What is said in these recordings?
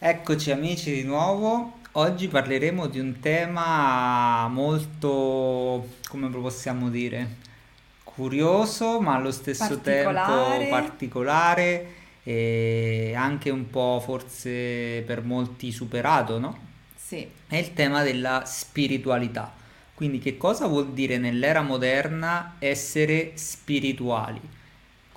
Eccoci amici di nuovo. Oggi parleremo di un tema molto, come possiamo dire, curioso, ma allo stesso tempo Particolare. particolare e anche un po' forse per molti superato, no? Sì, È il tema della spiritualità. Quindi che cosa vuol dire nell'era moderna essere spirituali?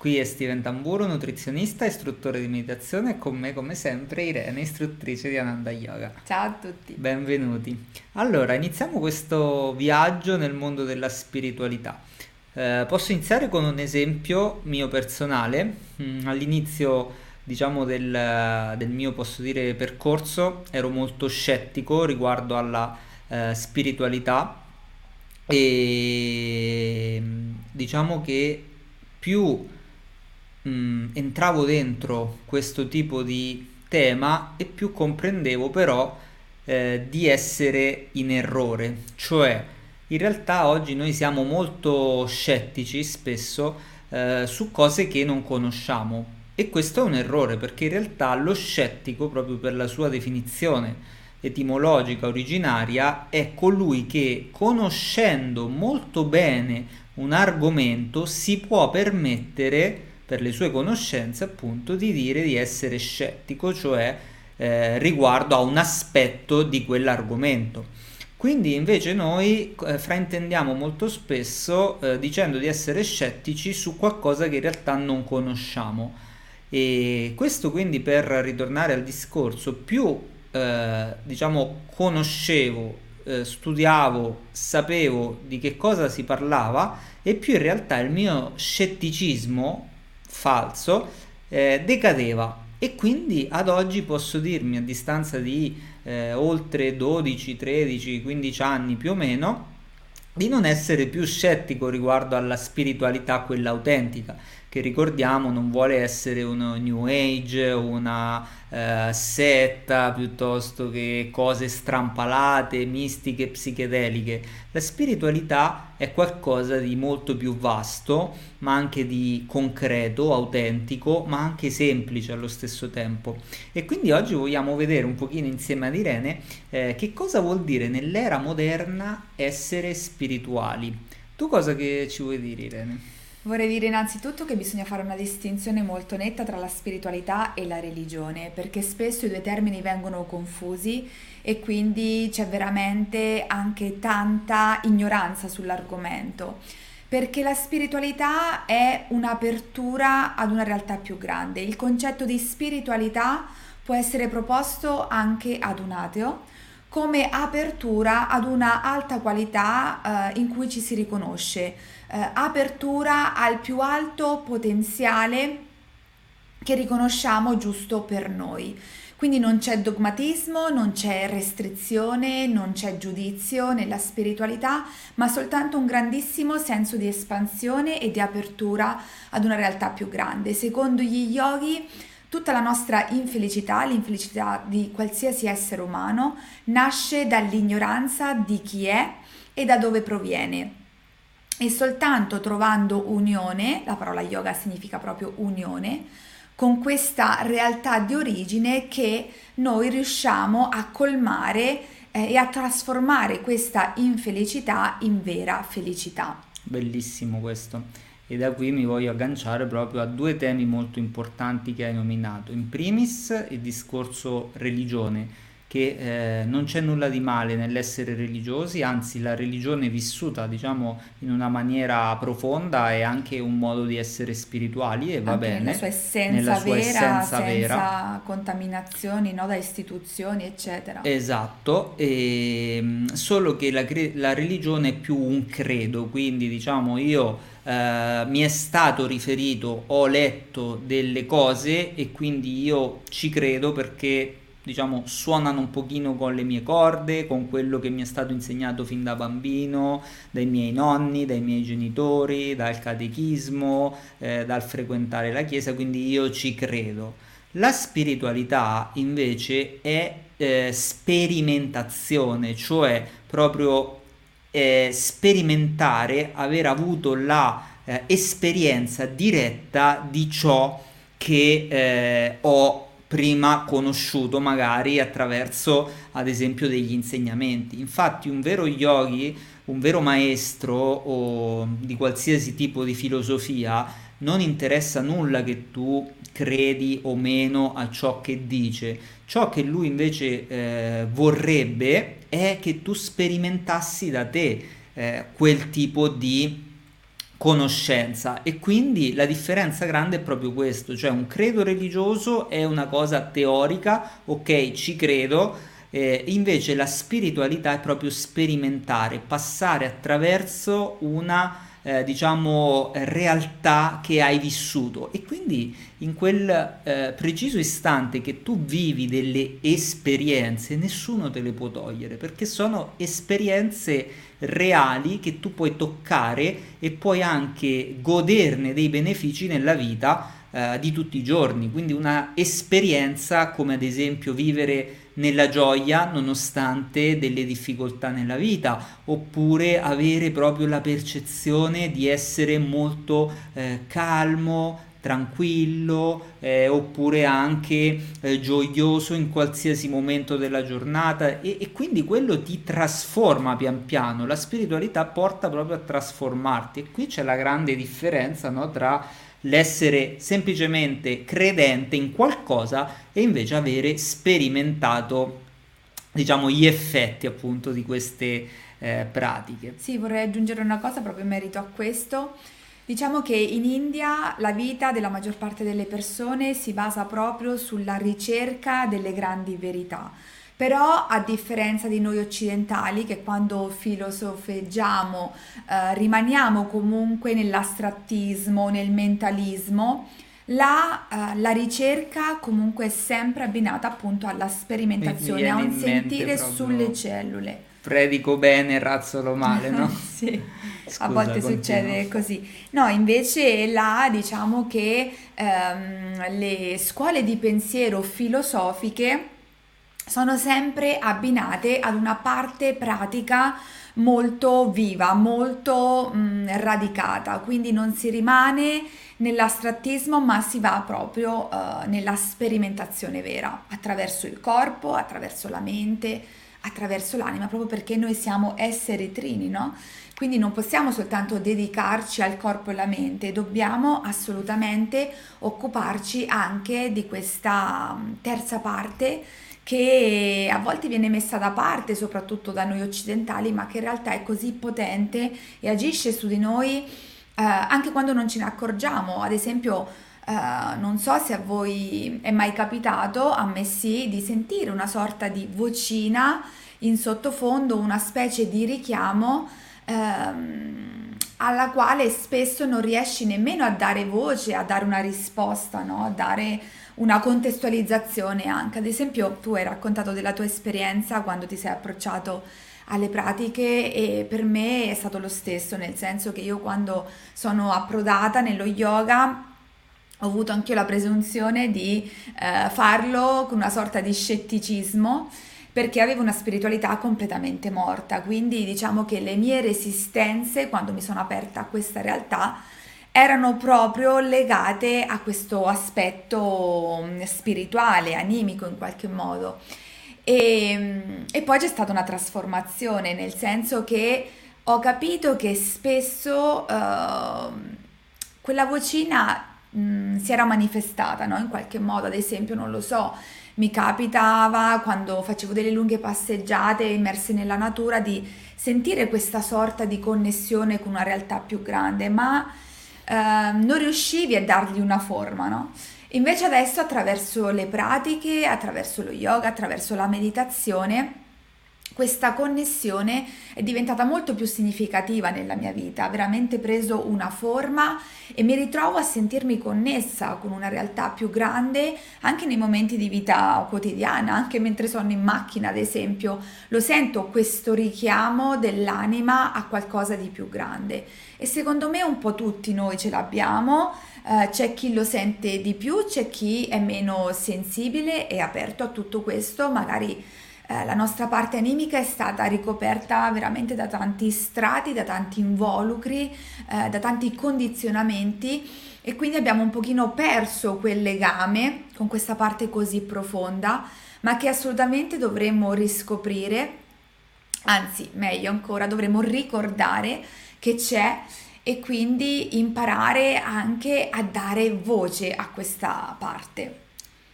Qui è Steven Tamburo, nutrizionista, istruttore di meditazione e con me come sempre Irene, istruttrice di Ananda Yoga. ciao a tutti. Benvenuti. Allora, iniziamo questo viaggio nel mondo della spiritualità. Eh, posso iniziare con un esempio mio personale. Mm, all'inizio, diciamo, del, del mio, posso dire, percorso, ero molto scettico riguardo alla eh, spiritualità e diciamo che più mm, entravo dentro questo tipo di tema e più comprendevo però eh, di essere in errore, cioè in realtà oggi noi siamo molto scettici spesso eh, su cose che non conosciamo. E questo è un errore perché in realtà lo scettico, proprio per la sua definizione etimologica originaria, è colui che conoscendo molto bene un argomento si può permettere, per le sue conoscenze appunto, di dire di essere scettico, cioè eh, riguardo a un aspetto di quell'argomento. Quindi invece noi eh, fraintendiamo molto spesso eh, dicendo di essere scettici su qualcosa che in realtà non conosciamo. E questo quindi per ritornare al discorso, più eh, diciamo conoscevo, eh, studiavo, sapevo di che cosa si parlava e più in realtà il mio scetticismo falso eh, decadeva. E quindi ad oggi posso dirmi a distanza di eh, oltre 12, 13, 15 anni più o meno, di non essere più scettico riguardo alla spiritualità, quella autentica, che ricordiamo non vuole essere una New Age, una eh, setta piuttosto che cose strampalate, mistiche, psichedeliche. La spiritualità è qualcosa di molto più vasto, ma anche di concreto, autentico, ma anche semplice allo stesso tempo. E quindi oggi vogliamo vedere un pochino insieme ad Irene eh, che cosa vuol dire nell'era moderna essere spirituali. Tu cosa che ci vuoi dire, Irene? Vorrei dire innanzitutto che bisogna fare una distinzione molto netta tra la spiritualità e la religione, perché spesso i due termini vengono confusi e quindi c'è veramente anche tanta ignoranza sull'argomento. Perché la spiritualità è un'apertura ad una realtà più grande. Il concetto di spiritualità può essere proposto anche ad un ateo come apertura ad una alta qualità eh, in cui ci si riconosce, eh, apertura al più alto potenziale che riconosciamo giusto per noi. Quindi non c'è dogmatismo, non c'è restrizione, non c'è giudizio nella spiritualità, ma soltanto un grandissimo senso di espansione e di apertura ad una realtà più grande. Secondo gli yogi, tutta la nostra infelicità, l'infelicità di qualsiasi essere umano, nasce dall'ignoranza di chi è e da dove proviene. E soltanto trovando unione, la parola yoga significa proprio unione, con questa realtà di origine che noi riusciamo a colmare eh, e a trasformare questa infelicità in vera felicità. Bellissimo questo. E da qui mi voglio agganciare proprio a due temi molto importanti che hai nominato. In primis il discorso religione, che eh, non c'è nulla di male nell'essere religiosi, anzi la religione vissuta, diciamo, in una maniera profonda è anche un modo di essere spirituali e va Anche nella sua bene, nella essenza sua vera, essenza vera. senza contaminazioni, no, da istituzioni, eccetera. Esatto, ehm, solo che la, cre- la religione è più un credo, quindi diciamo io eh, mi è stato riferito, ho letto delle cose e quindi io ci credo perché diciamo suonano un pochino con le mie corde, con quello che mi è stato insegnato fin da bambino, dai miei nonni, dai miei genitori, dal catechismo, eh, dal frequentare la chiesa, quindi io ci credo. La spiritualità invece è eh, sperimentazione, cioè proprio eh, sperimentare, aver avuto la eh, esperienza diretta di ciò che eh, ho prima conosciuto magari attraverso ad esempio degli insegnamenti. Infatti un vero yogi, un vero maestro o di qualsiasi tipo di filosofia non interessa nulla che tu credi o meno a ciò che dice. Ciò che lui invece eh, vorrebbe è che tu sperimentassi da te eh, quel tipo di conoscenza. E quindi la differenza grande è proprio questo, cioè un credo religioso è una cosa teorica, ok, ci credo, eh, invece la spiritualità è proprio sperimentare, passare attraverso una eh, diciamo realtà che hai vissuto. E quindi in quel eh, preciso istante che tu vivi delle esperienze nessuno te le può togliere perché sono esperienze reali che tu puoi toccare e puoi anche goderne dei benefici nella vita eh, di tutti i giorni. Quindi una esperienza come ad esempio vivere nella gioia nonostante delle difficoltà nella vita, oppure avere proprio la percezione di essere molto eh, calmo, tranquillo eh, oppure anche eh, gioioso in qualsiasi momento della giornata. E, e, quindi quello ti trasforma pian piano, la spiritualità porta proprio a trasformarti. E qui c'è la grande differenza no, tra l'essere semplicemente credente in qualcosa e invece avere sperimentato diciamo gli effetti appunto di queste eh, pratiche. Sì, vorrei aggiungere una cosa proprio in merito a questo Diciamo che in India la vita della maggior parte delle persone si basa proprio sulla ricerca delle grandi verità. Però a differenza di noi occidentali che quando filosofeggiamo eh, rimaniamo comunque nell'astrattismo, nel mentalismo, la, uh, la, ricerca comunque è sempre abbinata appunto alla sperimentazione, a un sentire sulle cellule predico bene e razzolo male, no? sì, Scusa, a volte continua. succede così. No, invece là diciamo che ehm, le scuole di pensiero filosofiche sono sempre abbinate ad una parte pratica molto viva, molto mh, radicata, quindi non si rimane nell'astrattismo ma si va proprio uh, nella sperimentazione vera, attraverso il corpo, attraverso la mente, attraverso l'anima, proprio perché noi siamo esseri trini, no? Quindi non possiamo soltanto dedicarci al corpo e alla mente, dobbiamo assolutamente occuparci anche di questa mm, terza parte che a volte viene messa da parte, soprattutto da noi occidentali, ma che in realtà è così potente e agisce su di noi eh, anche quando non ce ne accorgiamo. Ad esempio, Uh, non so se a voi è mai capitato, a me sì, di sentire una sorta di vocina in sottofondo, una specie di richiamo um, alla quale spesso non riesci nemmeno a dare voce, a dare una risposta, no? a dare una contestualizzazione anche. Ad esempio, tu hai raccontato della tua esperienza quando ti sei approcciato alle pratiche e per me è stato lo stesso, nel senso che io quando sono approdata nello yoga ho avuto anche io la presunzione di eh, farlo con una sorta di scetticismo perché avevo una spiritualità completamente morta, quindi diciamo che le mie resistenze quando mi sono aperta a questa realtà erano proprio legate a questo aspetto mm, spirituale, animico in qualche modo. E, mm, e poi c'è stata una trasformazione, nel senso che ho capito che spesso uh, quella vocina si era manifestata, no? In qualche modo, ad esempio, non lo so, mi capitava quando facevo delle lunghe passeggiate immerse nella natura di sentire questa sorta di connessione con una realtà più grande, ma eh, non riuscivi a dargli una forma, no? Invece adesso attraverso le pratiche, attraverso lo yoga, attraverso la meditazione, questa connessione è diventata molto più significativa nella mia vita, ha veramente preso una forma e mi ritrovo a sentirmi connessa con una realtà più grande anche nei momenti di vita quotidiana, anche mentre sono in macchina ad esempio, lo sento questo richiamo dell'anima a qualcosa di più grande. E secondo me un po' tutti noi ce l'abbiamo, eh, c'è chi lo sente di più, c'è chi è meno sensibile e aperto a tutto questo, magari eh, la nostra parte animica è stata ricoperta veramente da tanti strati, da tanti involucri, eh, da tanti condizionamenti e quindi abbiamo un pochino perso quel legame con questa parte così profonda, ma che assolutamente dovremmo riscoprire, anzi meglio ancora dovremmo ricordare che c'è e quindi imparare anche a dare voce a questa parte.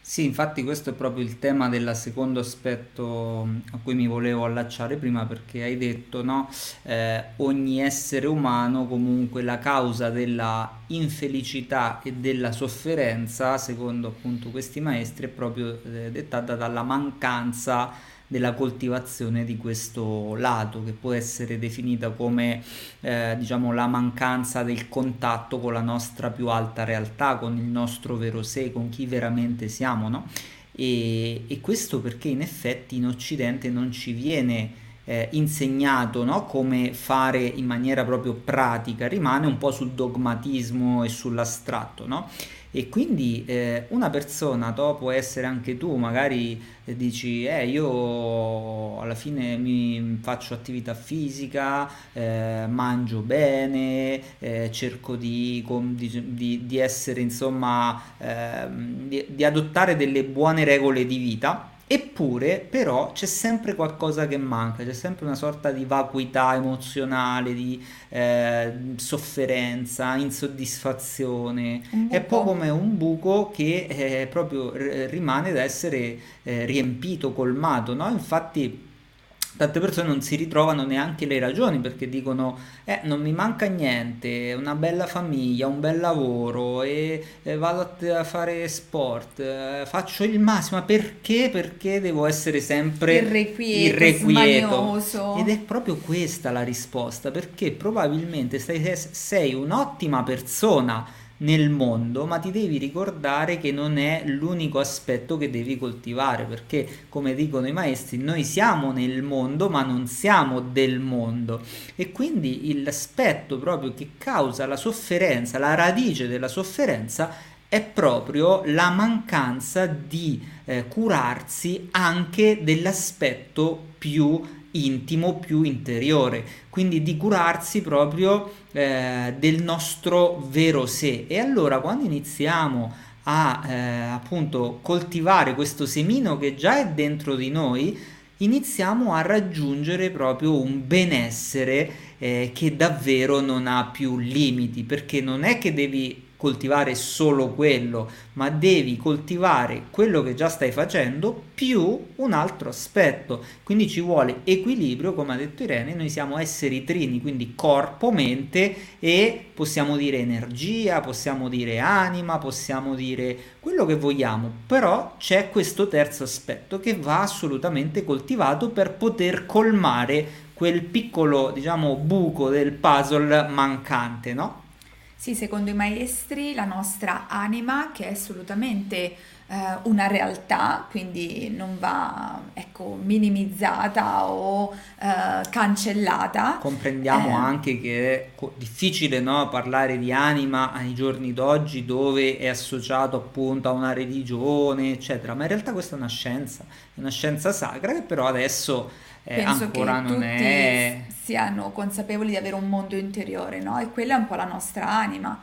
Sì, infatti questo è proprio il tema del secondo aspetto a cui mi volevo allacciare prima perché hai detto, no? Eh, ogni essere umano comunque la causa della infelicità e della sofferenza, secondo appunto questi maestri, è proprio eh, dettata dalla mancanza della coltivazione di questo lato che può essere definita come eh, diciamo la mancanza del contatto con la nostra più alta realtà, con il nostro vero sé, con chi veramente siamo, no? E, e questo perché in effetti in Occidente non ci viene eh, insegnato no? come fare in maniera proprio pratica, rimane un po' sul dogmatismo e sull'astratto, no? E quindi eh, una persona, può essere anche tu, magari eh, dici, eh, io alla fine mi faccio attività fisica, eh, mangio bene, eh, cerco di, di, di, essere, insomma, ehm, di, di adottare delle buone regole di vita Eppure, però, c'è sempre qualcosa che manca, c'è sempre una sorta di vacuità emozionale, di eh, sofferenza, insoddisfazione. È un po' come un buco che eh, proprio rimane da essere eh, riempito, colmato, no? Infatti tante persone non si ritrovano neanche le ragioni perché dicono eh non mi manca niente, una bella famiglia, un bel lavoro e, e vado a, a, fare sport, eh, faccio il massimo, perché? Perché devo essere sempre irrequieto, irrequieto. Ed è proprio questa la risposta, perché probabilmente sei, sei un'ottima persona nel mondo, ma ti devi ricordare che non è l'unico aspetto che devi coltivare, perché come dicono i maestri, noi siamo nel mondo, ma non siamo del mondo. E quindi l'aspetto proprio che causa la sofferenza, la radice della sofferenza è proprio la mancanza di eh, curarsi anche dell'aspetto più intimo, più interiore, quindi di curarsi proprio eh, del nostro vero sé. E allora quando iniziamo a eh, appunto coltivare questo semino che già è dentro di noi, iniziamo a raggiungere proprio un benessere eh, che davvero non ha più limiti, perché non è che devi coltivare solo quello, ma devi coltivare quello che già stai facendo più un altro aspetto. Quindi ci vuole equilibrio, come ha detto Irene, noi siamo esseri trini, quindi corpo, mente e possiamo dire energia, possiamo dire anima, possiamo dire quello che vogliamo, però c'è questo terzo aspetto che va assolutamente coltivato per poter colmare quel piccolo, diciamo, buco del puzzle mancante, no? Sì, secondo i maestri la nostra anima, che è assolutamente eh, una realtà, quindi non va ecco, minimizzata o eh, cancellata. Comprendiamo eh, anche che è difficile no, parlare di anima ai giorni d'oggi dove è associato appunto a una religione, eccetera, ma in realtà questa è una scienza, è una scienza sacra che però adesso eh, ancora non è... siano consapevoli di avere un mondo interiore, no? E quella è un po' la nostra anima.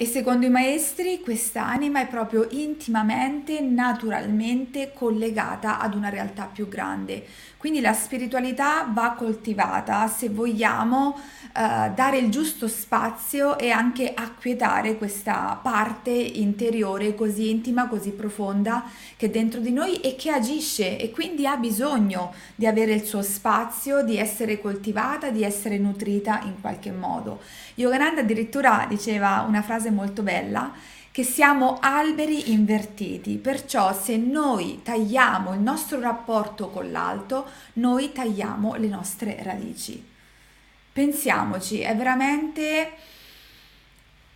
E secondo i maestri questa anima è proprio intimamente, naturalmente collegata ad una realtà più grande. Quindi la spiritualità va coltivata se vogliamo eh, dare il giusto spazio e anche acquietare questa parte interiore così intima, così profonda che è dentro di noi e che agisce e quindi ha bisogno di avere il suo spazio, di essere coltivata, di essere nutrita in qualche modo. Yogananda addirittura diceva una frase molto bella che siamo alberi invertiti, perciò se noi tagliamo il nostro rapporto con l'alto, noi tagliamo le nostre radici. Pensiamoci, è veramente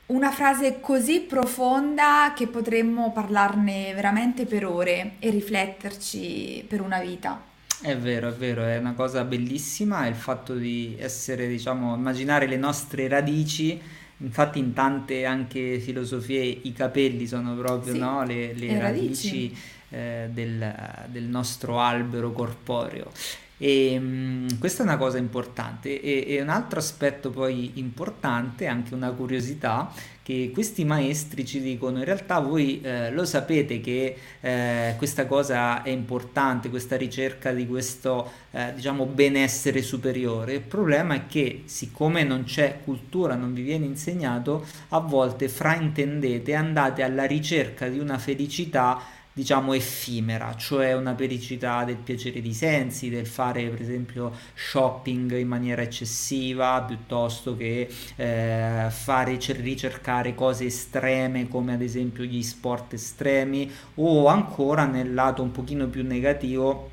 una frase così profonda che potremmo parlarne veramente per ore e rifletterci per una vita. È vero, è vero, è una cosa bellissima il fatto di essere, diciamo, immaginare le nostre radici Infatti in tante anche filosofie i capelli sono proprio Sì, no, le, le le radici radici. eh, del, del nostro albero corporeo. E mh, questa è una cosa importante e, e un altro aspetto poi importante, anche una curiosità, che questi maestri ci dicono in realtà voi eh, lo sapete che eh, questa cosa è importante, questa ricerca di questo eh, diciamo benessere superiore. Il problema è che siccome non c'è cultura, non vi viene insegnato, a volte fraintendete, andate alla ricerca di una felicità diciamo effimera, cioè una felicità del piacere di sensi, del fare per esempio shopping in maniera eccessiva, piuttosto che eh, fare ricercare cose estreme come ad esempio gli sport estremi o ancora nel lato un pochino più negativo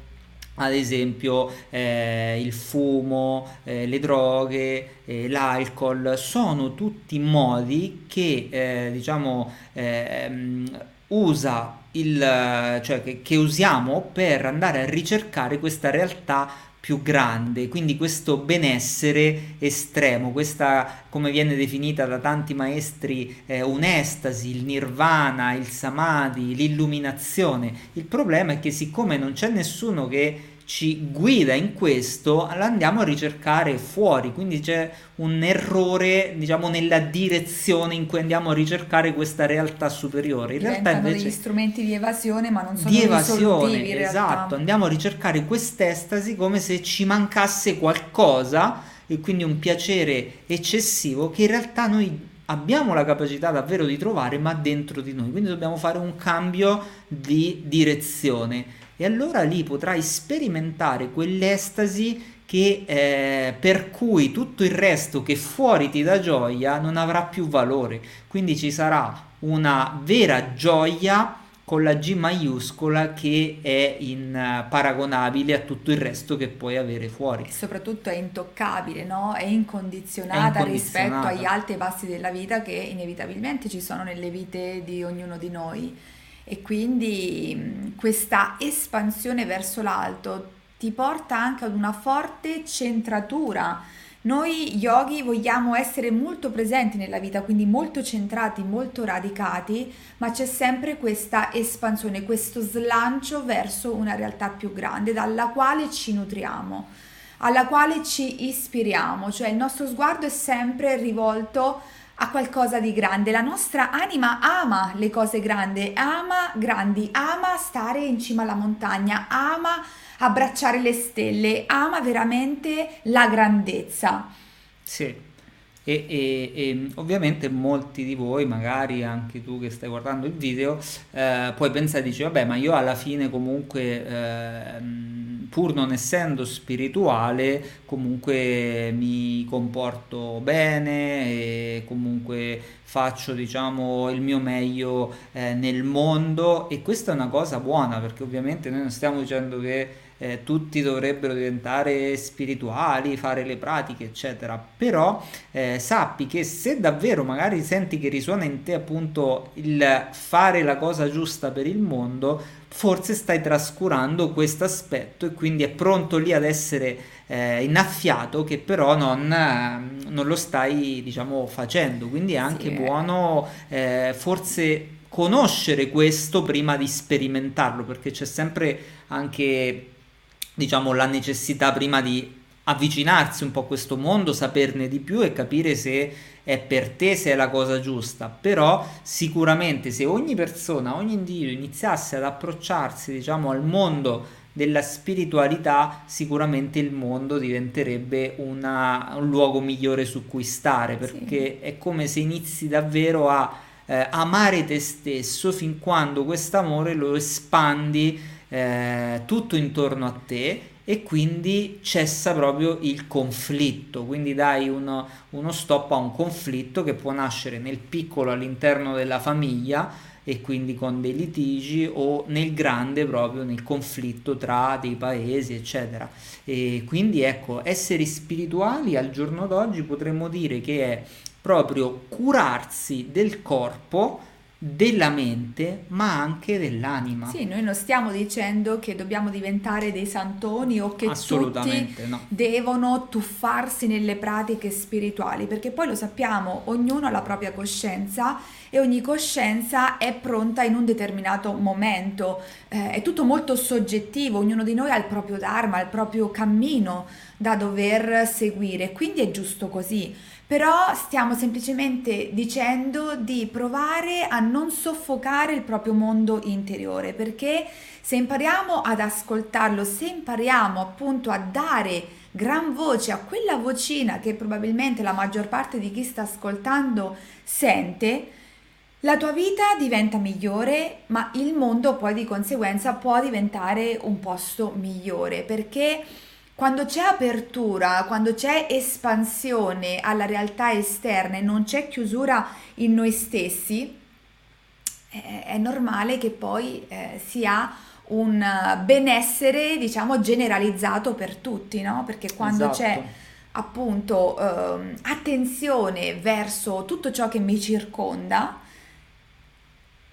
ad esempio eh, il fumo, eh, le droghe, eh, l'alcol, sono tutti modi che eh, diciamo ehm, usa il, cioè che, che usiamo per andare a ricercare questa realtà più grande, quindi questo benessere estremo, questa come viene definita da tanti maestri eh, un'estasi, il nirvana, il samadhi, l'illuminazione. Il problema è che siccome non c'è nessuno che ci guida in questo, la andiamo a ricercare fuori, quindi c'è un errore, diciamo, nella direzione in cui andiamo a ricercare questa realtà superiore. In realtà Diventano degli invece strumenti di evasione, ma non sono di evasione, esatto, realtà. andiamo a ricercare quest'estasi come se ci mancasse qualcosa e quindi un piacere eccessivo che in realtà noi abbiamo la capacità davvero di trovare, ma dentro di noi. Quindi dobbiamo fare un cambio di direzione e allora lì potrai sperimentare quell'estasi che, eh, per cui tutto il resto che fuori ti dà gioia non avrà più valore. Quindi ci sarà una vera gioia con la G maiuscola che è in, eh, paragonabile a tutto il resto che puoi avere fuori. E soprattutto è intoccabile, no? È È incondizionata rispetto agli incondizionata. alti e bassi della vita che inevitabilmente ci sono nelle vite di ognuno di noi. E quindi mh, questa espansione verso l'alto ti porta anche ad una forte centratura. Noi yogi vogliamo essere molto presenti nella vita, quindi molto centrati, molto radicati, ma c'è sempre questa espansione, questo slancio verso una realtà più grande dalla quale ci nutriamo, alla quale ci ispiriamo, cioè il nostro sguardo è sempre rivolto a qualcosa di grande. La nostra anima ama le cose grandi, ama grandi, ama stare in cima alla montagna, ama abbracciare le stelle, ama veramente la grandezza. Sì, e, e- e ovviamente molti di voi, magari anche tu che stai guardando il video, eh, puoi pensare, dici, vabbè, ma io alla fine comunque, ehm, pur non essendo spirituale, comunque mi comporto bene e comunque faccio, diciamo, il mio meglio, eh, nel mondo e questa è una cosa buona perché ovviamente noi non stiamo dicendo che eh, tutti dovrebbero diventare spirituali, fare le pratiche, eccetera. Però eh, sappi che se davvero magari senti che risuona in te appunto il fare la cosa giusta per il mondo, forse stai trascurando questo aspetto e quindi è pronto lì ad essere eh, innaffiato che però non, eh, non lo stai, diciamo, facendo. Quindi è Sì, anche eh. buono eh, forse conoscere questo prima di sperimentarlo, perché c'è sempre anche diciamo, la necessità prima di avvicinarsi un po' a questo mondo, saperne di più e capire se è per te, se è la cosa giusta. Però sicuramente se ogni persona, ogni individuo iniziasse ad approcciarsi, diciamo, al mondo della spiritualità, sicuramente il mondo diventerebbe una- un luogo migliore su cui stare, Sì. perché è come se inizi davvero a eh, amare te stesso fin quando quest'amore lo espandi eh, tutto intorno a te e quindi cessa proprio il conflitto, quindi dai uno, uno stop a un conflitto che può nascere nel piccolo all'interno della famiglia e quindi con dei litigi o nel grande proprio nel conflitto tra dei paesi, eccetera. E quindi ecco, essere spirituali al giorno d'oggi potremmo dire che è proprio curarsi del corpo della mente ma anche dell'anima. Sì, noi non stiamo dicendo che dobbiamo diventare dei santoni o che tutti no. devono tuffarsi nelle pratiche spirituali, perché poi lo sappiamo, ognuno ha la propria coscienza e ogni coscienza è pronta in un determinato momento. Eh, è tutto molto soggettivo, ognuno di noi ha il proprio dharma, il proprio cammino da dover seguire, quindi è giusto così però stiamo semplicemente dicendo di provare a non soffocare il proprio mondo interiore, perché se impariamo ad ascoltarlo, se impariamo appunto a dare gran voce a quella vocina che probabilmente la maggior parte di chi sta ascoltando sente, la tua vita diventa migliore, ma il mondo poi di conseguenza può diventare un posto migliore, perché quando c'è apertura, quando c'è espansione alla realtà esterna e non c'è chiusura in noi stessi, è, è normale che poi eh, si ha un benessere, diciamo, generalizzato per tutti, no? Perché quando esatto. c'è appunto eh, attenzione verso tutto ciò che mi circonda,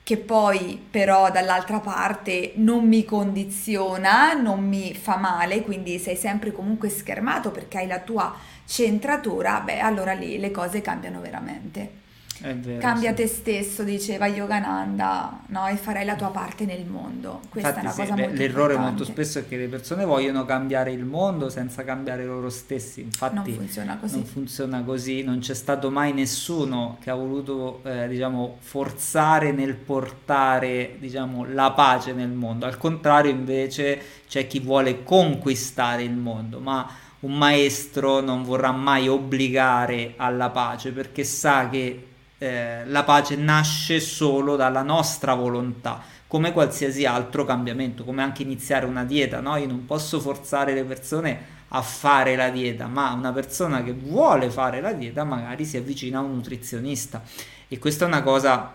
che poi però dall'altra parte non mi condiziona, non mi fa male, quindi sei sempre comunque schermato perché hai la tua centratura, beh allora lì le cose cambiano veramente. Vero, Cambia sì. te stesso, diceva Yogananda, no? e farai la tua parte nel mondo. Questa Infatti, è una sì, cosa beh, molto L'errore importante. molto spesso è che le persone vogliono cambiare il mondo senza cambiare loro stessi. Infatti non funziona così. Non funziona così, non c'è stato mai nessuno che ha voluto eh, diciamo, forzare nel portare diciamo, la pace nel mondo. Al contrario invece c'è chi vuole conquistare il mondo, ma un maestro non vorrà mai obbligare alla pace perché sa che eh, la pace nasce solo dalla nostra volontà, come qualsiasi altro cambiamento, come anche iniziare una dieta, no? Io non posso forzare le persone a fare la dieta, ma una persona che vuole fare la dieta magari si avvicina a un nutrizionista e questa è una cosa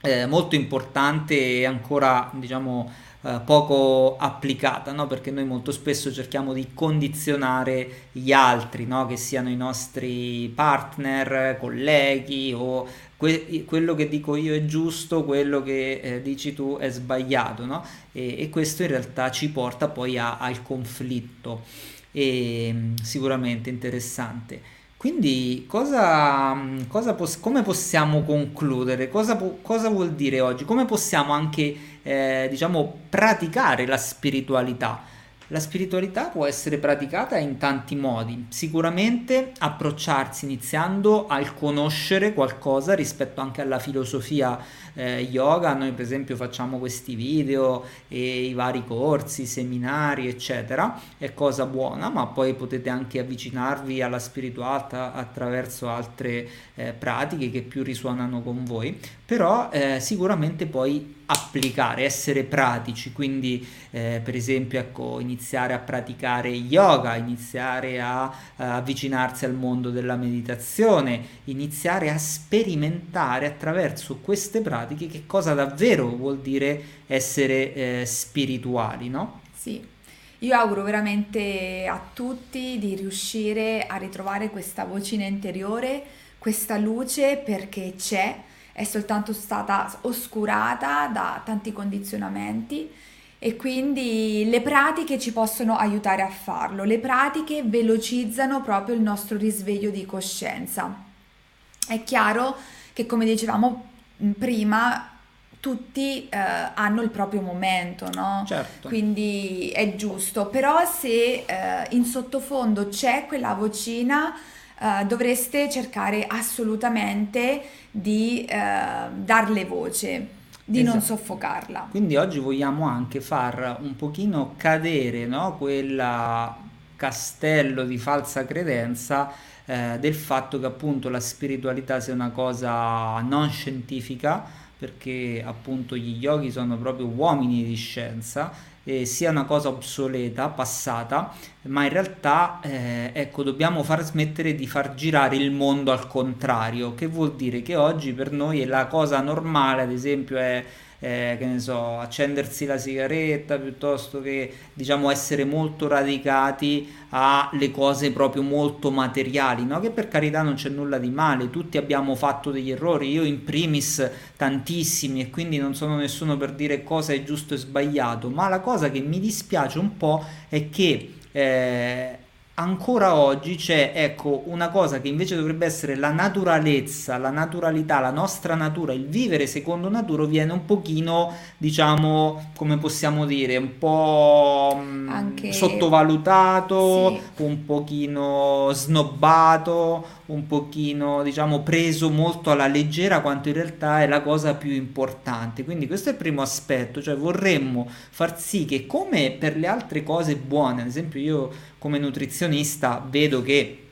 eh, molto importante e ancora, diciamo, eh, poco applicata, no? perché noi molto spesso cerchiamo di condizionare gli altri, no? che siano i nostri partner, colleghi o que- quello che dico io è giusto, quello che eh, dici tu è sbagliato no? e-, e, questo in realtà ci porta poi a- al conflitto e mm, sicuramente interessante. Quindi cosa, cosa pos- come possiamo concludere? Cosa, po- cosa, vuol dire oggi? Come possiamo anche, eh, diciamo, praticare la spiritualità? La spiritualità può essere praticata in tanti modi, sicuramente approcciarsi iniziando al conoscere qualcosa rispetto anche alla filosofia eh, yoga, noi per esempio facciamo questi video e i vari corsi, seminari eccetera, è cosa buona, ma poi potete anche avvicinarvi alla spiritualità attraverso altre eh, pratiche che più risuonano con voi, però eh, sicuramente poi applicare, essere pratici, quindi eh, per esempio ecco, iniziare a praticare yoga, iniziare a, a avvicinarsi al mondo della meditazione, iniziare a sperimentare attraverso queste pratiche che cosa davvero vuol dire essere eh, spirituali, no? Sì. Io auguro veramente a tutti di riuscire a ritrovare questa vocina interiore, questa luce perché c'è, è soltanto stata oscurata da tanti condizionamenti e quindi le pratiche ci possono aiutare a farlo. Le pratiche velocizzano proprio il nostro risveglio di coscienza. È chiaro che come dicevamo prima tutti eh, hanno il proprio momento, no? Certo. Quindi è giusto, però se eh, in sottofondo c'è quella vocina Uh, dovreste cercare assolutamente di uh, darle voce, di esatto. non soffocarla. Quindi oggi vogliamo anche far un pochino cadere no, quel castello di falsa credenza eh, del fatto che appunto la spiritualità sia una cosa non scientifica, perché appunto gli yogi sono proprio uomini di scienza eh, sia una cosa obsoleta, passata, ma in realtà eh, ecco, dobbiamo far smettere di far girare il mondo al contrario, che vuol dire che oggi per noi è la cosa normale, ad esempio, è eh, che ne so, accendersi la sigaretta piuttosto che diciamo essere molto radicati alle cose proprio molto materiali, no? che per carità non c'è nulla di male, tutti abbiamo fatto degli errori, io in primis tantissimi e quindi non sono nessuno per dire cosa è giusto e sbagliato, ma la cosa che mi dispiace un po' è che eh, ancora oggi c'è ecco una cosa che invece dovrebbe essere la naturalezza, la naturalità, la nostra natura, il vivere secondo natura viene un pochino, diciamo, come possiamo dire, un po' mm, Anche... sottovalutato, sì. un pochino snobbato, un pochino, diciamo, preso molto alla leggera quanto in realtà è la cosa più importante. Quindi questo è il primo aspetto, cioè vorremmo far sì che come per le altre cose buone, ad esempio io come nutrizionista vedo che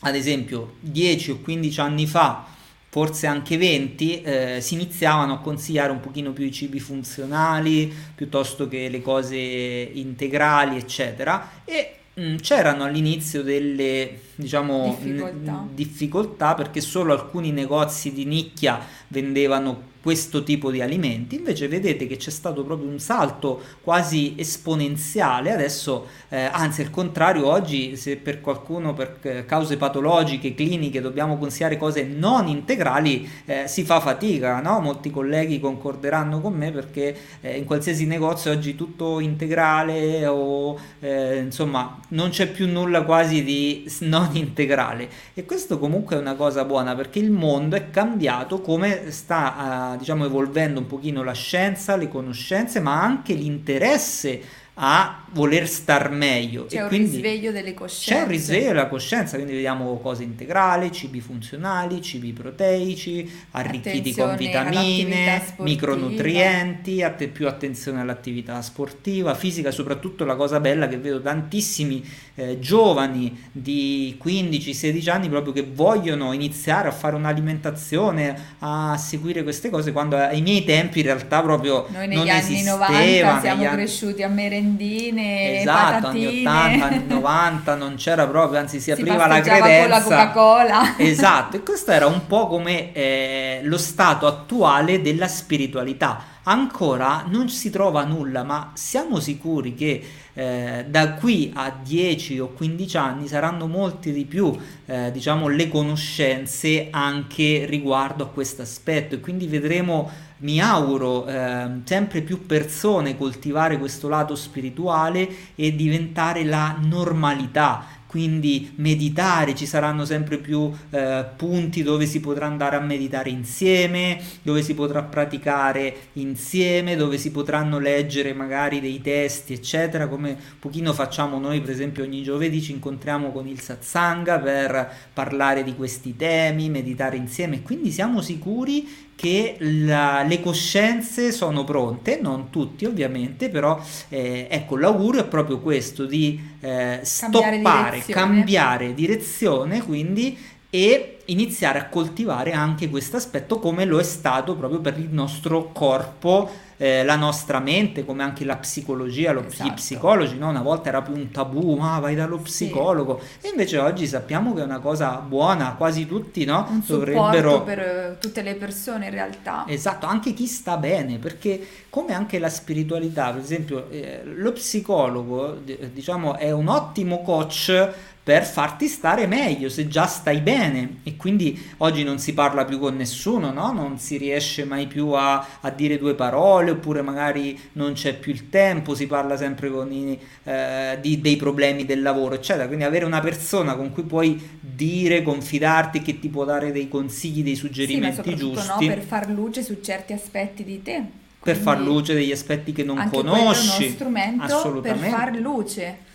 ad esempio 10 o 15 anni fa forse anche 20, eh, si iniziavano a consigliare un pochino più i cibi funzionali piuttosto che le cose integrali, eccetera, e Mm, c'erano all'inizio delle diciamo, difficoltà. N- difficoltà perché solo alcuni negozi di nicchia vendevano questo tipo di alimenti, invece vedete che c'è stato proprio un salto quasi esponenziale, adesso eh, anzi al contrario oggi se per qualcuno per eh, cause patologiche, cliniche dobbiamo consigliare cose non integrali eh, si fa fatica, no? molti colleghi concorderanno con me perché eh, in qualsiasi negozio oggi tutto integrale o eh, insomma non c'è più nulla quasi di non integrale. E questo comunque è una cosa buona perché il mondo è cambiato come sta diciamo evolvendo un pochino la scienza, le conoscenze, ma anche l'interesse a voler star meglio. C'è e un quindi risveglio delle coscienze. C'è un risveglio della coscienza, quindi vediamo cose integrali, cibi funzionali, cibi proteici, arricchiti attenzione con vitamine, micronutrienti, att- più attenzione all'attività sportiva, fisica, soprattutto la cosa bella che vedo tantissimi eh, giovani di 15-16 anni proprio che vogliono iniziare a fare un'alimentazione, a seguire queste cose, quando ai miei tempi in realtà proprio Noi negli non anni 90 siamo cresciuti a merendine esatto, patatine. anni 80, anni 90 non c'era proprio, anzi si, si apriva la credenza. con la Coca-Cola. Esatto, e questo era un po' come eh, lo stato attuale della spiritualità. Ancora non si trova nulla, ma siamo sicuri che eh, da qui a 10 o 15 anni saranno molte di più, eh, diciamo, le conoscenze anche riguardo a questo aspetto e quindi vedremo mi auguro eh, sempre più persone coltivare questo lato spirituale e diventare la normalità quindi meditare, ci saranno sempre più eh, punti dove si potrà andare a meditare insieme, dove si potrà praticare insieme, dove si potranno leggere magari dei testi, eccetera, come un pochino facciamo noi, per esempio ogni giovedì ci incontriamo con il satsanga per parlare di questi temi, meditare insieme, quindi siamo sicuri che la, le coscienze sono pronte, non tutti ovviamente, però eh, ecco l'augurio è proprio questo di eh, stoppare, cambiare direzione. cambiare direzione, quindi e iniziare a coltivare anche questo aspetto come lo è stato proprio per il nostro corpo eh, la nostra mente, come anche la psicologia, lo esatto. gli psicologi, no? una volta era più un tabù, ma vai dallo psicologo, sì. e invece oggi sappiamo che è una cosa buona, quasi tutti no? un dovrebbero... per eh, tutte le persone in realtà. Esatto, anche chi sta bene, perché come anche la spiritualità, per esempio, eh, lo psicologo, diciamo, è un ottimo coach per farti stare meglio se già stai bene e quindi oggi non si parla più con nessuno, no? non si riesce mai più a, a, dire due parole oppure magari non c'è più il tempo, si parla sempre i, eh, di, dei problemi del lavoro eccetera, quindi avere una persona con cui puoi dire, confidarti che ti può dare dei consigli, dei suggerimenti sì, giusti. No, per far luce su certi aspetti di te. Per far luce degli aspetti che non conosci. È uno strumento per far luce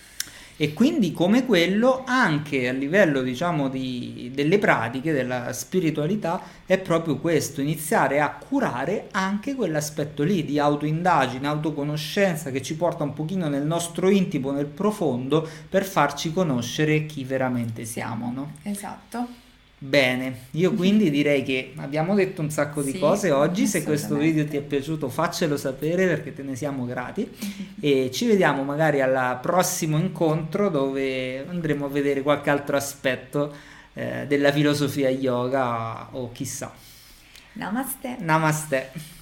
e quindi come quello anche a livello diciamo di, delle pratiche della spiritualità è proprio questo iniziare a curare anche quell'aspetto lì di autoindagine autoconoscenza che ci porta un pochino nel nostro intimo nel profondo per farci conoscere chi veramente siamo no? esatto Bene, io quindi direi che abbiamo detto un sacco di sì, cose oggi, se questo video ti è piaciuto faccelo sapere perché te ne siamo grati e ci vediamo magari al prossimo incontro dove andremo a vedere qualche altro aspetto eh, della filosofia yoga o chissà. Namaste. Namaste.